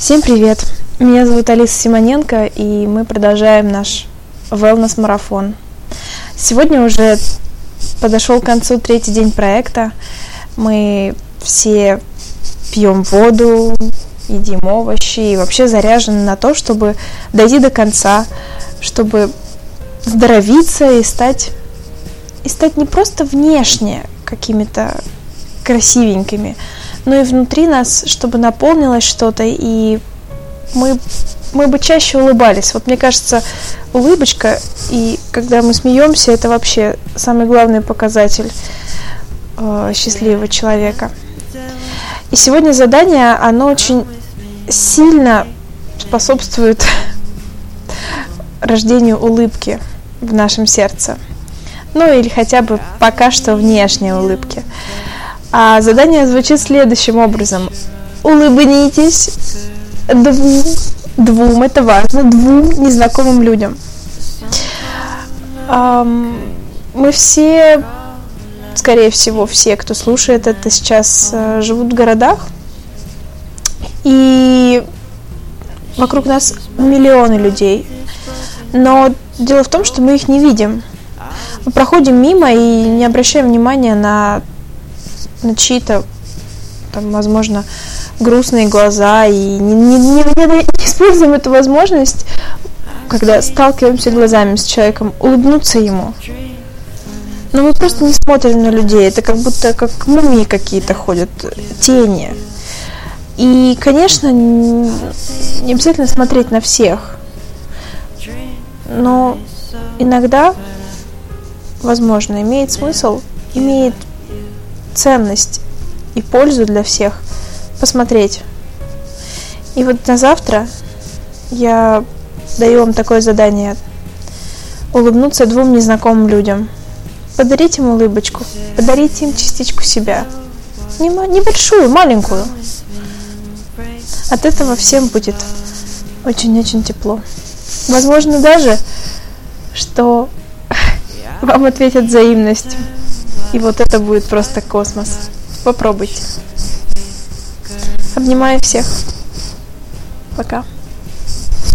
Всем привет! Меня зовут Алиса Симоненко, и мы продолжаем наш wellness-марафон. Сегодня уже подошел к концу третий день проекта. Мы все пьем воду, едим овощи и вообще заряжены на то, чтобы дойти до конца, чтобы здоровиться и стать, и стать не просто внешне какими-то красивенькими, но и внутри нас, чтобы наполнилось что-то, и мы, мы бы чаще улыбались. Вот мне кажется, улыбочка, и когда мы смеемся, это вообще самый главный показатель э, счастливого человека. И сегодня задание, оно очень сильно способствует рождению улыбки в нашем сердце. Ну или хотя бы пока что внешней улыбки. А задание звучит следующим образом. Улыбнитесь двум, двум, это важно, двум незнакомым людям. Мы все, скорее всего, все, кто слушает это сейчас, э, живут в городах. И вокруг нас миллионы людей. Но дело в том, что мы их не видим. Мы проходим мимо и не обращаем внимания на на чьи-то, там, возможно, грустные глаза и не, не, не, не используем эту возможность, когда сталкиваемся глазами с человеком, улыбнуться ему. Но мы просто не смотрим на людей. Это как будто как мумии какие-то ходят, тени. И, конечно, не обязательно смотреть на всех. Но иногда, возможно, имеет смысл, имеет ценность и пользу для всех посмотреть. И вот на завтра я даю вам такое задание. Улыбнуться двум незнакомым людям. Подарить им улыбочку. Подарить им частичку себя. Небольшую, маленькую. От этого всем будет очень-очень тепло. Возможно даже, что вам ответят взаимностью. И вот это будет просто космос. Попробуйте. Обнимаю всех. Пока.